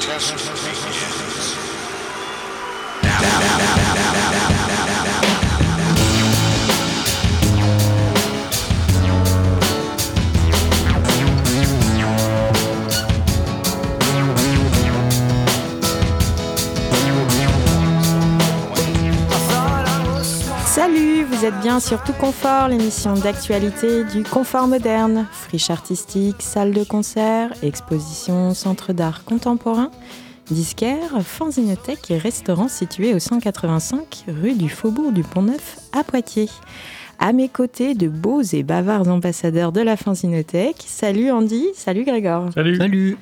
test begins. Now, now, now, now, now, now. Bien sur Tout Confort, l'émission d'actualité du confort moderne. Friche artistique, salle de concert, exposition, centre d'art contemporain, disquaire, fanzinothèque et restaurant situé au 185 rue du Faubourg du Pont-Neuf à Poitiers. À mes côtés, de beaux et bavards ambassadeurs de la fanzinothèque. Salut Andy, salut Grégor. Salut. Salut.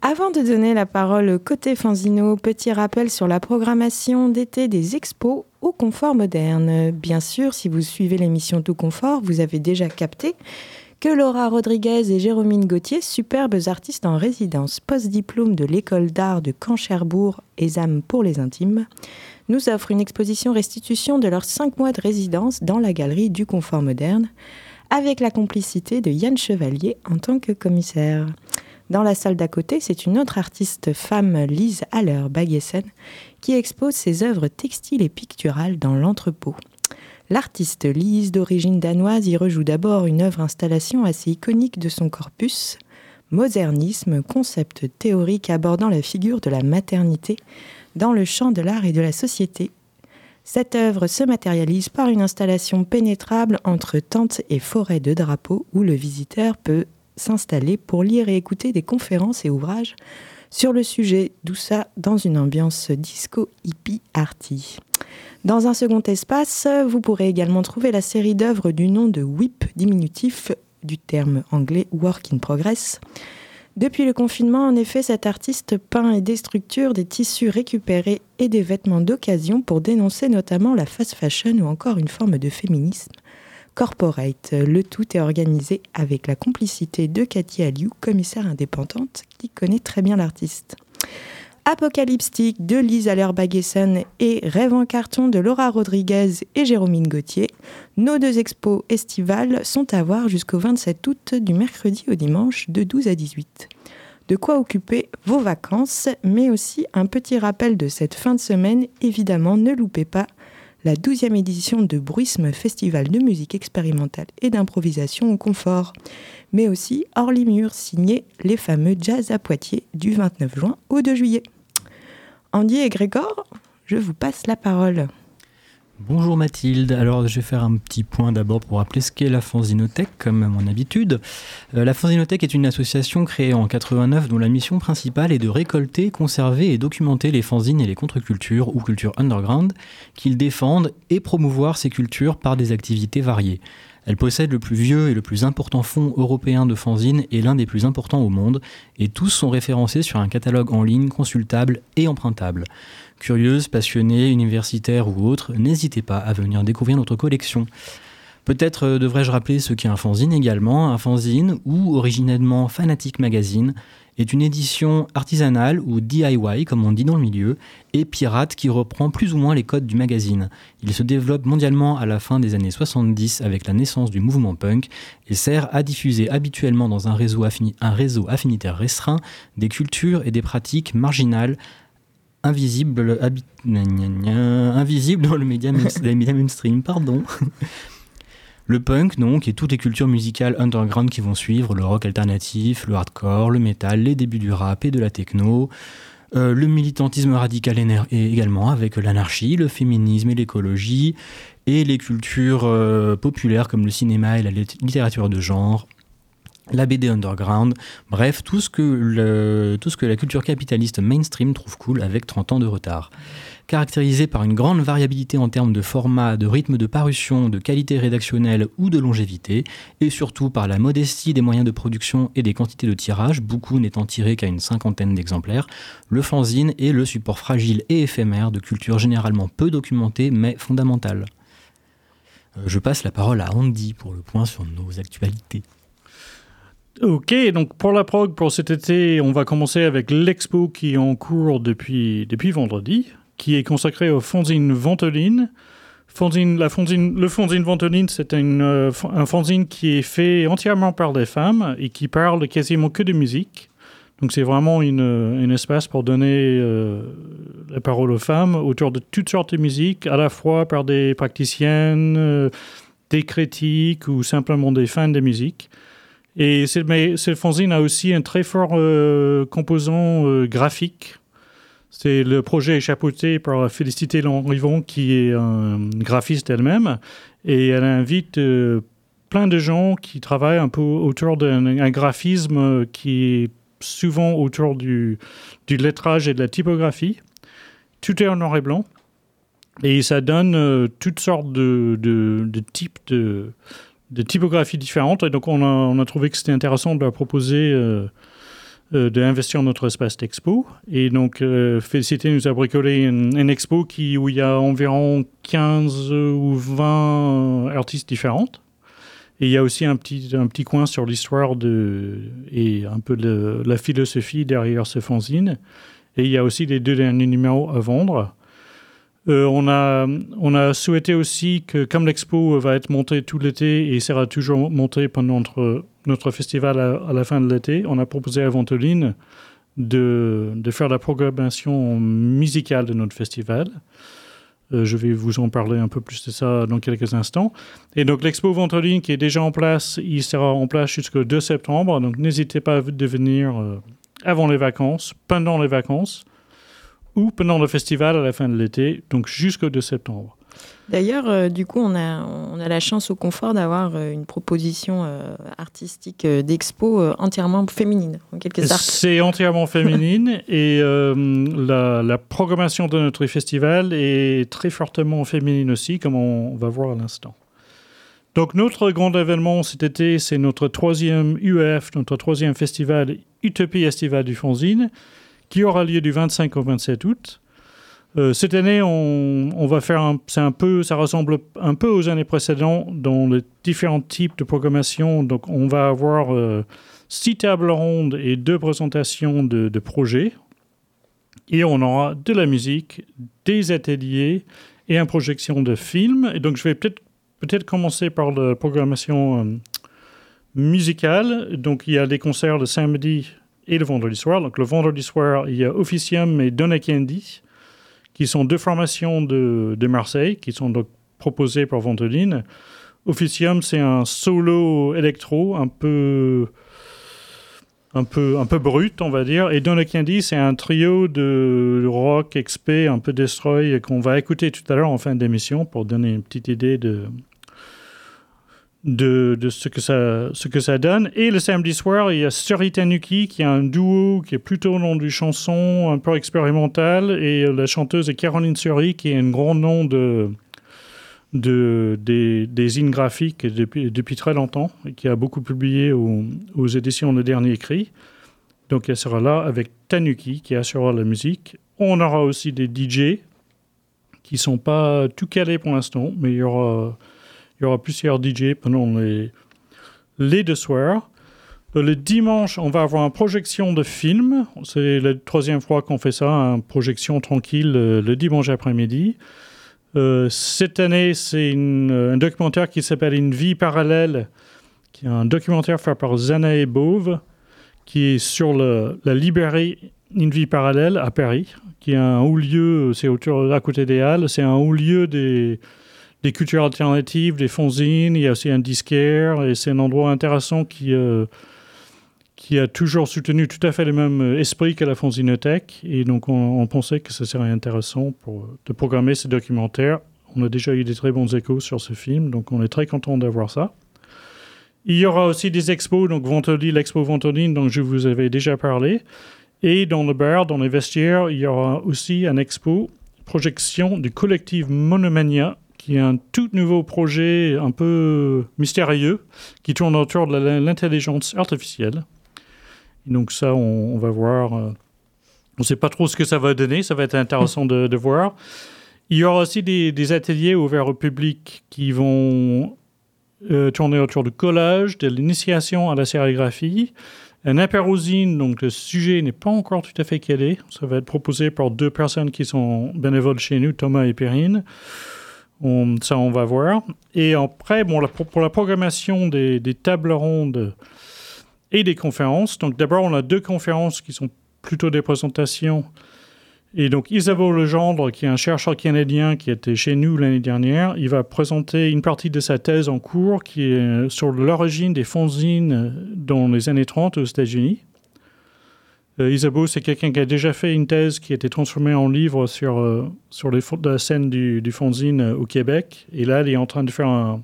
Avant de donner la parole côté Fanzino, petit rappel sur la programmation d'été des expos au confort moderne. Bien sûr, si vous suivez l'émission Tout Confort, vous avez déjà capté que Laura Rodriguez et Jérôme Gauthier, superbes artistes en résidence post-diplôme de l'école d'art de Caen-Cherbourg, ESAM pour les intimes, nous offrent une exposition restitution de leurs cinq mois de résidence dans la galerie du confort moderne, avec la complicité de Yann Chevalier en tant que commissaire. Dans la salle d'à côté, c'est une autre artiste femme, Lise Haller Bagessen, qui expose ses œuvres textiles et picturales dans l'entrepôt. L'artiste Lise, d'origine danoise, y rejoue d'abord une œuvre installation assez iconique de son corpus, Modernisme, concept théorique abordant la figure de la maternité dans le champ de l'art et de la société. Cette œuvre se matérialise par une installation pénétrable entre tentes et forêts de drapeaux où le visiteur peut s'installer pour lire et écouter des conférences et ouvrages sur le sujet, d'où ça dans une ambiance disco hippie arty. Dans un second espace, vous pourrez également trouver la série d'œuvres du nom de WIP, diminutif du terme anglais Work in Progress. Depuis le confinement, en effet, cet artiste peint et déstructure des tissus récupérés et des vêtements d'occasion pour dénoncer notamment la fast fashion ou encore une forme de féminisme corporate. Le tout est organisé avec la complicité de Cathy Aliou, commissaire indépendante qui connaît très bien l'artiste. Apocalyptique de Lise Aller-Baguessen et Rêve en carton de Laura Rodriguez et Jérôme Gauthier. Nos deux expos estivales sont à voir jusqu'au 27 août du mercredi au dimanche de 12 à 18. De quoi occuper vos vacances, mais aussi un petit rappel de cette fin de semaine. Évidemment, ne loupez pas la 12e édition de Bruisme Festival de musique expérimentale et d'improvisation au confort, mais aussi hors les signé les fameux Jazz à Poitiers du 29 juin au 2 juillet. Andy et Grégor, je vous passe la parole. Bonjour Mathilde, alors je vais faire un petit point d'abord pour rappeler ce qu'est la Fanzinothèque comme à mon habitude. Euh, la Fanzinothèque est une association créée en 89 dont la mission principale est de récolter, conserver et documenter les fanzines et les contre-cultures ou cultures underground qu'ils défendent et promouvoir ces cultures par des activités variées. Elle possède le plus vieux et le plus important fonds européen de fanzines et l'un des plus importants au monde, et tous sont référencés sur un catalogue en ligne consultable et empruntable. Curieuses, passionnées, universitaires ou autres, n'hésitez pas à venir découvrir notre collection. Peut-être euh, devrais-je rappeler ce qu'est un fanzine également. Un fanzine, ou originellement Fanatic Magazine, est une édition artisanale ou DIY, comme on dit dans le milieu, et pirate qui reprend plus ou moins les codes du magazine. Il se développe mondialement à la fin des années 70 avec la naissance du mouvement punk et sert à diffuser habituellement dans un réseau, un réseau affinitaire restreint des cultures et des pratiques marginales invisibles, invisibles dans le média, mainstream. Pardon. Le punk, donc, et toutes les cultures musicales underground qui vont suivre, le rock alternatif, le hardcore, le metal, les débuts du rap et de la techno, euh, le militantisme radical et également avec l'anarchie, le féminisme et l'écologie, et les cultures euh, populaires comme le cinéma et la littérature de genre, la BD underground, bref, tout ce, que la culture capitaliste mainstream trouve cool avec 30 ans de retard caractérisé par une grande variabilité en termes de format, de rythme de parution, de qualité rédactionnelle ou de longévité, et surtout par la modestie des moyens de production et des quantités de tirage, beaucoup n'étant tirés qu'à une cinquantaine d'exemplaires, le fanzine est le support fragile et éphémère de culture généralement peu documentée mais fondamentale. Euh, je passe la parole à Andy pour le point sur nos actualités. Ok, donc pour la prog, pour cet été, on va commencer avec l'expo qui est en cours depuis, depuis vendredi qui est consacré aux fanzine Ventoline. Fanzine, la fanzine, le fanzine Ventoline, c'est euh, un fanzine qui est fait entièrement par des femmes et qui parle quasiment que de musique. Donc c'est vraiment une, un espace pour donner euh, la parole aux femmes autour de toutes sortes de musiques, à la fois par des praticiennes, euh, des critiques ou simplement des fans de musique. Et mais cette fanzine a aussi un très fort euh, composant euh, graphique. C'est le projet est chapeauté par Félicité Lanrivon, qui est un graphiste elle-même, et elle invite euh, plein de gens qui travaillent un peu autour d'un graphisme qui est souvent autour du, du lettrage et de la typographie. Tout est en noir et blanc. Et ça donne toutes sortes de, de types de, de, typographies différentes. Et donc, on a, trouvé que c'était intéressant de leur proposer euh, euh, notre espace d'expo. Et donc, euh, Félicité nous a bricolé une, expo qui, où il y a environ 15 ou 20 artistes différentes. Et il y a aussi un petit, un petit coin sur l'histoire et un peu de la philosophie derrière ce fanzine. Et il y a aussi les deux derniers numéros à vendre. Euh, on, a, souhaité aussi que, comme l'expo va être montée tout l'été et sera toujours montée pendant notre, festival à, la fin de l'été, on a proposé à Ventoline de, de faire la programmation musicale de notre festival. Euh, je vais vous en parler un peu plus de ça dans quelques instants. Et donc l'expo Ventoline qui est déjà en place, il sera en place jusqu'au 2 septembre. Donc n'hésitez pas à venir euh, avant les vacances, pendant les vacances ou pendant le festival à la fin de l'été, donc jusqu'au 2 septembre. D'ailleurs, euh, du coup, on a, on a la chance au confort d'avoir euh, une proposition euh, artistique d'expo entièrement féminine, en quelque sorte. C'est entièrement féminine et la, la, programmation de notre festival est très fortement féminine aussi, comme on, on va voir à l'instant. Donc, notre grand événement cet été, c'est notre troisième UF, notre troisième festival Utopie Estivale du Fanzine qui aura lieu du 25 au 27 août. Euh, cette année, on, va faire un, un peu, ça ressemble un peu aux années précédentes dans les différents types de programmation. Donc, on va avoir euh, six tables rondes et deux présentations de, de, projets. Et on aura de la musique, des ateliers et une projection de films. Et donc, je vais peut-être peut-être commencer par la programmation euh, musicale. Donc, il y a des concerts le samedi et le vendredi soir. Donc le vendredi soir, il y a Officium et Donna Candy, qui sont deux formations de, de Marseille, qui sont donc proposées par Ventoline. Officium, c'est un solo électro un peu, un peu, un peu brut, on va dire. Et Donna Candy, c'est un trio de rock XP, un peu destroy, qu'on va écouter tout à l'heure en fin d'émission pour donner une petite idée de, de, ce, que ça, ce que ça donne. Et le samedi soir, il y a Suri Tanuki, qui est un duo qui est plutôt nom du chanson, un peu expérimental. Et la chanteuse est Caroline Suri, qui est un grand nom de, de, des, des in graphiques depuis, depuis très longtemps, et qui a beaucoup publié au, aux éditions Le Dernier Cri. Donc elle sera là avec Tanuki, qui assurera la musique. On aura aussi des DJ qui sont pas tout calés pour l'instant, mais il y aura il y aura plusieurs DJ pendant les, les deux soirs. Le dimanche, on va avoir une projection de film. C'est la troisième fois qu'on fait ça, une projection tranquille le, le dimanche après-midi. Euh, cette année, c'est un documentaire qui s'appelle Une vie parallèle, qui est un documentaire fait par Zana et Bove, qui est sur la librairie Une vie parallèle à Paris, qui est un haut lieu, c'est à côté des Halles, c'est un haut lieu des, des cultures alternatives, des fanzines, il y a aussi un disquaire, et c'est un endroit intéressant qui, euh, qui a toujours soutenu tout à fait le même esprit que la fanzinothèque, et donc on, pensait que ce serait intéressant pour, de programmer ce documentaire. On a déjà eu des très bons échos sur ce film, donc on est très content d'avoir ça. Il y aura aussi des expos, donc vendredi, l'expo Ventoline, dont je vous avais déjà parlé. Et dans le bar, dans les vestiaires, il y aura aussi un expo projection du collectif Monomania qui est un tout nouveau projet un peu mystérieux qui tourne autour de l'intelligence artificielle. Donc ça, on, va voir. Euh, on ne sait pas trop ce que ça va donner. Ça va être intéressant de, voir. Il y aura aussi des, des ateliers ouverts au public qui vont euh, tourner autour du collage, de l'initiation à la sérigraphie, un apérosine, donc le sujet n'est pas encore tout à fait calé. Ça va être proposé par deux personnes qui sont bénévoles chez nous, Thomas et Perrine. Ça, on va voir. Et après, bon, pour la programmation des, des tables rondes et des conférences. Donc d'abord, on a deux conférences qui sont plutôt des présentations. Et donc Isabeau Legendre, qui est un chercheur canadien qui était chez nous l'année dernière, il va présenter une partie de sa thèse en cours qui est sur l'origine des fanzines dans les années 30 aux États-Unis. Euh, Isabeau, c'est quelqu'un qui a déjà fait une thèse qui a été transformée en livre sur, euh, sur les, la scène du, du fanzine euh, au Québec. Et là, il est en train de faire un,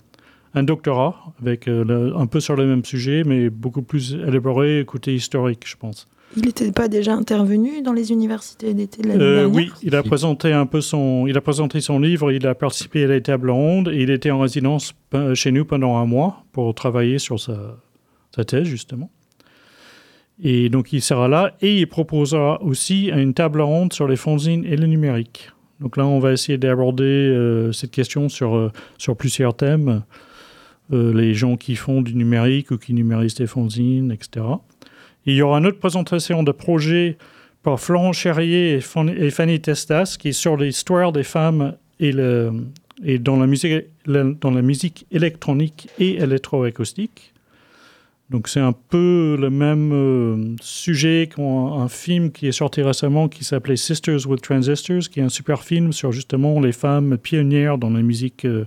un doctorat avec un peu sur le même sujet, mais beaucoup plus élaboré, côté historique, je pense. Il n'était pas déjà intervenu dans les universités d'été de l'année dernière Oui, il a présenté un peu son, il a présenté son livre, il a participé à la table ronde et il était en résidence chez nous pendant un mois pour travailler sur sa, sa thèse justement. Et donc il sera là et il proposera aussi une table ronde sur les fanzines et le numérique. Donc là, on va essayer d'aborder euh, cette question sur, euh, plusieurs thèmes. Euh, les gens qui font du numérique ou qui numérisent des fanzines, etc. Et il y aura une autre présentation de projet par Florent Cherrier et Fanny Testas qui est sur l'histoire des femmes et dans, la musique, dans la musique électronique et électroacoustique. Donc c'est un peu le même euh, sujet qu'un film qui est sorti récemment qui s'appelait Sisters with Transistors, qui est un super film sur justement les femmes pionnières dans la musique euh,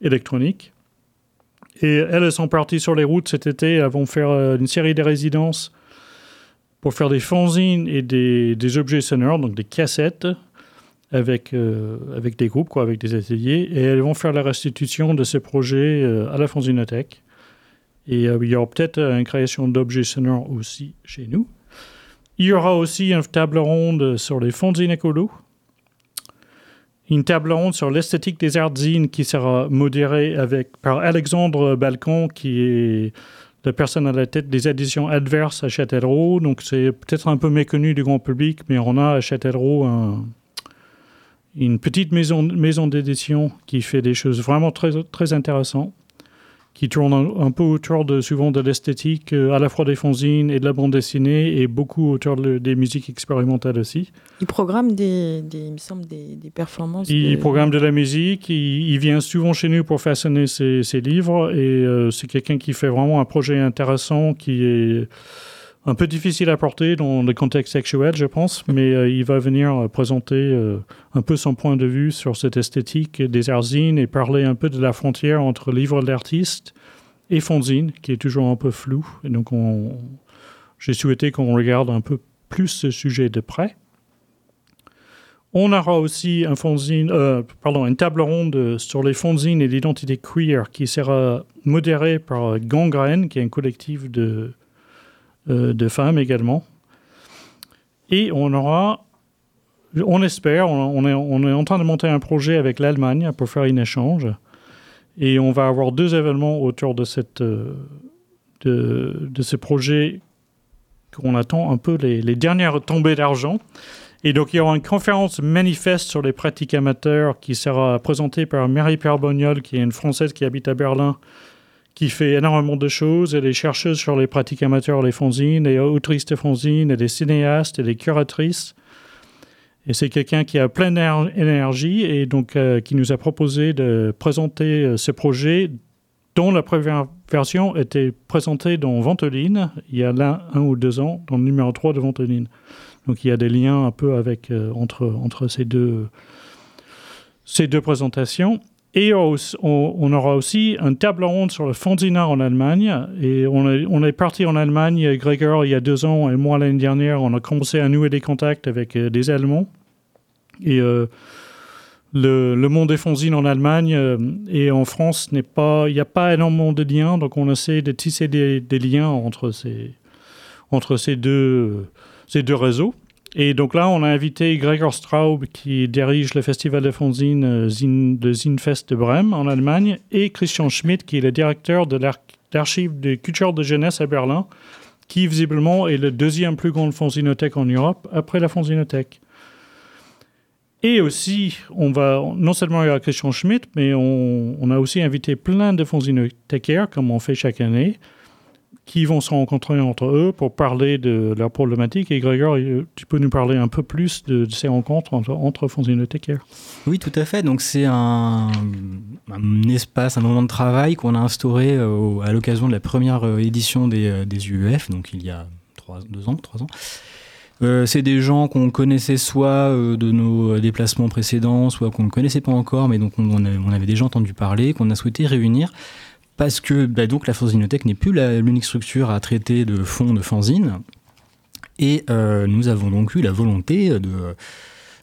électronique. Et elles sont parties sur les routes cet été, elles vont faire euh, une série de résidences pour faire des fanzines et des, objets sonores, donc des cassettes avec, avec des groupes, quoi, avec des ateliers, et elles vont faire la restitution de ces projets à la fanzinothèque. Et euh, il y aura peut-être une création d'objets sonores aussi chez nous. Il y aura aussi une table ronde sur les fanzines écolo. Une table ronde sur l'esthétique des artzines qui sera modérée avec, par Alexandre Balcon, qui est la personne à la tête des éditions adverses à Châtellerault. Donc c'est peut-être un peu méconnu du grand public, mais on a à Châtellerault un, une petite maison, maison d'édition qui fait des choses vraiment très, très intéressantes qui tourne un, peu autour de, souvent de l'esthétique, euh, à la fois des fanzines et de la bande dessinée, et beaucoup autour de, des musiques expérimentales aussi. Il programme des, des il me semble, des, des performances. Il de... programme de la musique, il, il, vient souvent chez nous pour façonner ses, ses livres, et euh, c'est quelqu'un qui fait vraiment un projet intéressant, qui est un peu difficile à porter dans le contexte sexuel, je pense, mais euh, il va venir euh, présenter euh, un peu son point de vue sur cette esthétique des arzines et parler un peu de la frontière entre livre d'artiste et fanzine, qui est toujours un peu flou. Et donc, on... j'ai souhaité qu'on regarde un peu plus ce sujet de près. On aura aussi un une table ronde sur les fanzines et l'identité queer qui sera modérée par Gangrène, qui est un collectif de de femmes également. Et on aura, on espère, on, est, on est en train de monter un projet avec l'Allemagne pour faire un échange. Et on va avoir deux événements autour de, cette, euh, de, de ce projet qu'on attend un peu les, les dernières tombées d'argent. Et donc, il y aura une conférence manifeste sur les pratiques amateurs qui sera présentée par Marie-Pierre Bognol, qui est une Française qui habite à Berlin qui fait énormément de choses. Elle est chercheuse sur les pratiques amateurs, les fanzines, et autrice de fanzines, et des cinéastes, et des curatrices. Et c'est quelqu'un qui a plein d'énergie et donc euh, qui nous a proposé de présenter euh, ce projet dont la première version était présentée dans Ventoline il y a là un ou deux ans, dans le numéro 3 de Ventoline. Donc il y a des liens un peu avec, euh, entre, entre ces, deux, ces deux présentations. Et on, aura aussi un table ronde sur le Fonzina en Allemagne. Et on est, parti en Allemagne, Gregor, il y a deux ans, et moi l'année dernière, on a commencé à nouer des contacts avec euh, des Allemands. Et euh, le, monde des fanzines en Allemagne euh, et en France, il n'y a pas énormément de liens. Donc on essaie de tisser des, liens entre ces deux réseaux. Et donc là, on a invité Gregor Straub, qui dirige le festival de fanzine euh, de Zinfest de Brême, en Allemagne, et Christian Schmidt, qui est le directeur de l'archive de culture de jeunesse à Berlin, qui visiblement est le deuxième plus grande fanzinothèque en Europe, après la fanzinothèque. Et aussi, on va, non seulement il Christian Schmidt, mais on, a aussi invité plein de fanzinothécaires, comme on fait chaque année, qui vont se rencontrer entre eux pour parler de leur problématique. Et Grégoire, tu peux nous parler un peu plus de, ces rencontres entre, entre fonzinothécaires Oui, tout à fait. Donc c'est un, espace, un moment de travail qu'on a instauré euh, à l'occasion de la première euh, édition des, euh, des UEF, donc il y a deux ans, trois ans. c'est des gens qu'on connaissait soit de nos déplacements précédents, soit qu'on ne connaissait pas encore, mais donc on, on avait déjà entendu parler, qu'on a souhaité réunir parce que bah, donc la fanzinothèque n'est plus l'unique structure à traiter de fonds de fanzine. Et euh, nous avons donc eu la volonté de,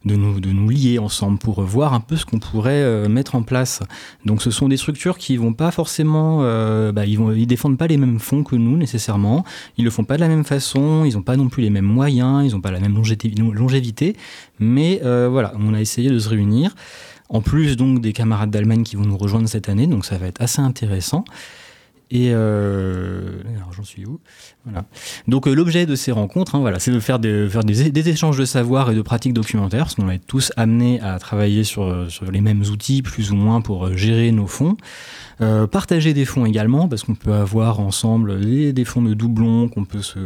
de, nous, de nous lier ensemble pour voir un peu ce qu'on pourrait euh, mettre en place. Donc ce sont des structures qui vont pas forcément, euh, bah, ils, vont, ils défendent pas les mêmes fonds que nous nécessairement, ils le font pas de la même façon, ils n'ont pas non plus les mêmes moyens, ils n'ont pas la même longévité, mais voilà, on a essayé de se réunir. En plus donc des camarades d'Allemagne qui vont nous rejoindre cette année, donc ça va être assez intéressant. Et euh, j'en suis où? Voilà. Donc euh, l'objet de ces rencontres, hein, voilà, c'est de faire, des, échanges de savoir et de pratiques documentaires, parce qu'on est tous amenés à travailler sur, sur les mêmes outils, plus ou moins, pour euh, gérer nos fonds. Euh, partager des fonds également, parce qu'on peut avoir ensemble des, fonds de doublons qu'on peut, se,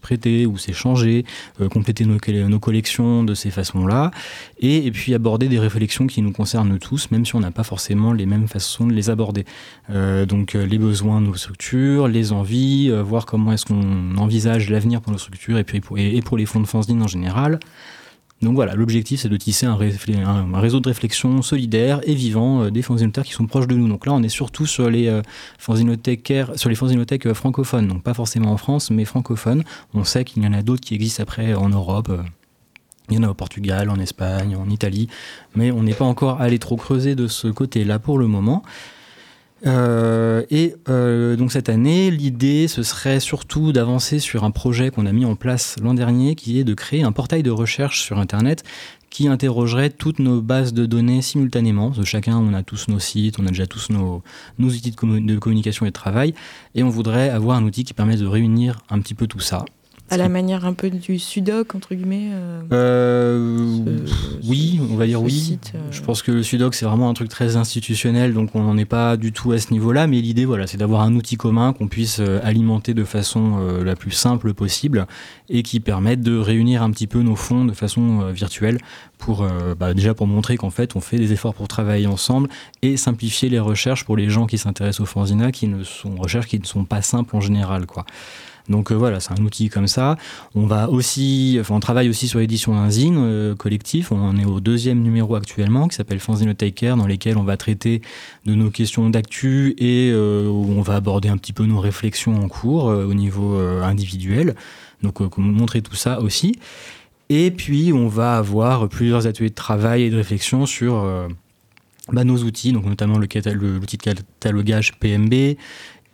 prêter ou s'échanger, euh, compléter nos, collections de ces façons-là, et, et, puis aborder des réflexions qui nous concernent tous, même si on n'a pas forcément les mêmes façons de les aborder. Euh, donc les besoins de nos structures, les envies, voir comment est-ce qu'on envisage l'avenir pour nos structures et, puis pour, les fonds de fanzine en général. Donc voilà, l'objectif c'est de tisser un, réseau de réflexion solidaire et vivant euh, des fanzinothèques qui sont proches de nous. Donc là on est surtout sur les euh, sur les fanzinothèques euh, francophones, donc pas forcément en France mais francophones. On sait qu'il y en a d'autres qui existent après en Europe. Il y en a au Portugal, en Espagne, en Italie, mais on n'est pas encore allé trop creuser de ce côté-là pour le moment. Euh, et euh, donc cette année, l'idée, ce serait surtout d'avancer sur un projet qu'on a mis en place l'an dernier, qui est de créer un portail de recherche sur Internet qui interrogerait toutes nos bases de données simultanément. Chacun, on a tous nos sites, on a déjà tous nos, nos outils de, de communication et de travail, et on voudrait avoir un outil qui permet de réunir un petit peu tout ça. À la manière un peu du Sudoc, entre guillemets euh, euh Oui, on va dire oui. Euh. Je pense que le Sudoc, c'est vraiment un truc très institutionnel, donc on n'en est pas du tout à ce niveau-là. Mais l'idée, voilà, c'est d'avoir un outil commun qu'on puisse alimenter de façon la plus simple possible et qui permette de réunir un petit peu nos fonds de façon virtuelle pour bah, déjà pour montrer qu'en fait on fait des efforts pour travailler ensemble et simplifier les recherches pour les gens qui s'intéressent au Fanzina, qui ne sont recherches qui ne sont pas simples en général, quoi. Donc euh, voilà, c'est un outil comme ça. On va aussi, on travaille aussi sur l'édition d'un zine euh, collectif. On en est au deuxième numéro actuellement qui s'appelle Fanzine Care, dans lesquels on va traiter de nos questions d'actu et euh, on va aborder un petit peu nos réflexions en cours au niveau individuel. Donc montrer tout ça aussi. Et puis on va avoir plusieurs ateliers de travail et de réflexion sur bah, nos outils, donc notamment l'outil de catalogage PMB,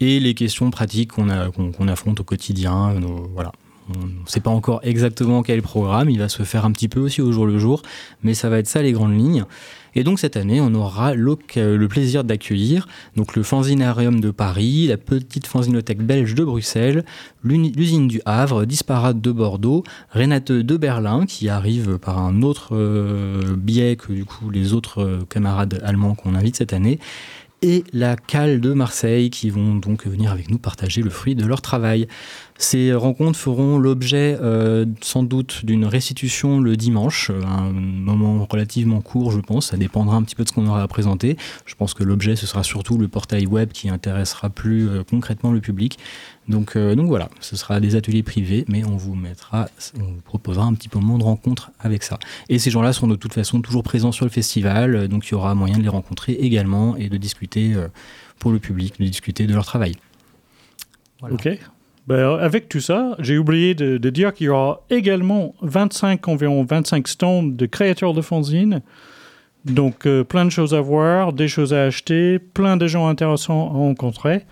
et les questions pratiques qu'on affronte au quotidien. Euh, voilà. On ne sait pas encore exactement quel programme, il va se faire un petit peu aussi au jour le jour, mais ça va être ça les grandes lignes. Et donc cette année, on aura le plaisir d'accueillir donc le Fanzinarium de Paris, la petite fanzinothèque belge de Bruxelles, l'usine du Havre, Disparate de Bordeaux, Renate de Berlin qui arrive par un autre euh, biais que du coup les autres euh, camarades allemands qu'on invite cette année, et la Cale de Marseille qui vont donc venir avec nous partager le fruit de leur travail. Ces rencontres feront l'objet euh, sans doute d'une restitution le dimanche, euh, un moment relativement court je pense, ça dépendra un petit peu de ce qu'on aura à présenter. Je pense que l'objet ce sera surtout le portail web qui intéressera plus euh, concrètement le public. Donc, donc voilà, ce sera des ateliers privés, mais on vous proposera un petit moment de rencontre avec ça. Et ces gens-là seront de toute façon toujours présents sur le festival, donc il y aura moyen de les rencontrer également et de discuter pour le public, de discuter de leur travail. Ok, ben, avec tout ça, j'ai oublié de, dire qu'il y aura également 25, environ 25 stands de créateurs de fanzines. Donc, euh, plein de choses à voir, des choses à acheter, plein de gens intéressants à rencontrer.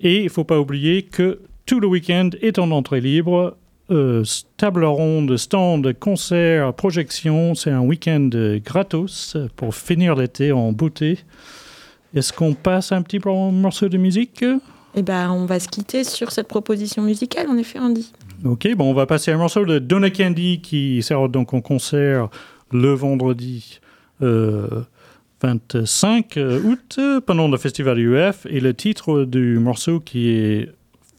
Et il ne faut pas oublier que tout le week-end est en entrée libre. Euh, table ronde, stand, concert, projection. C'est un week-end gratos pour finir l'été en beauté. Est-ce qu'on passe un petit morceau de musique? Eh ben, on va se quitter sur cette proposition musicale, en effet, Andy. Ok, bon, on va passer à un morceau de Donna Candy qui sera donc en concert le vendredi 25 euh, août pendant le festival UF. Et le titre du morceau qui est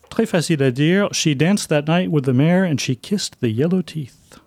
très facile à dire. She danced that night with the mayor and she kissed the yellow teeth.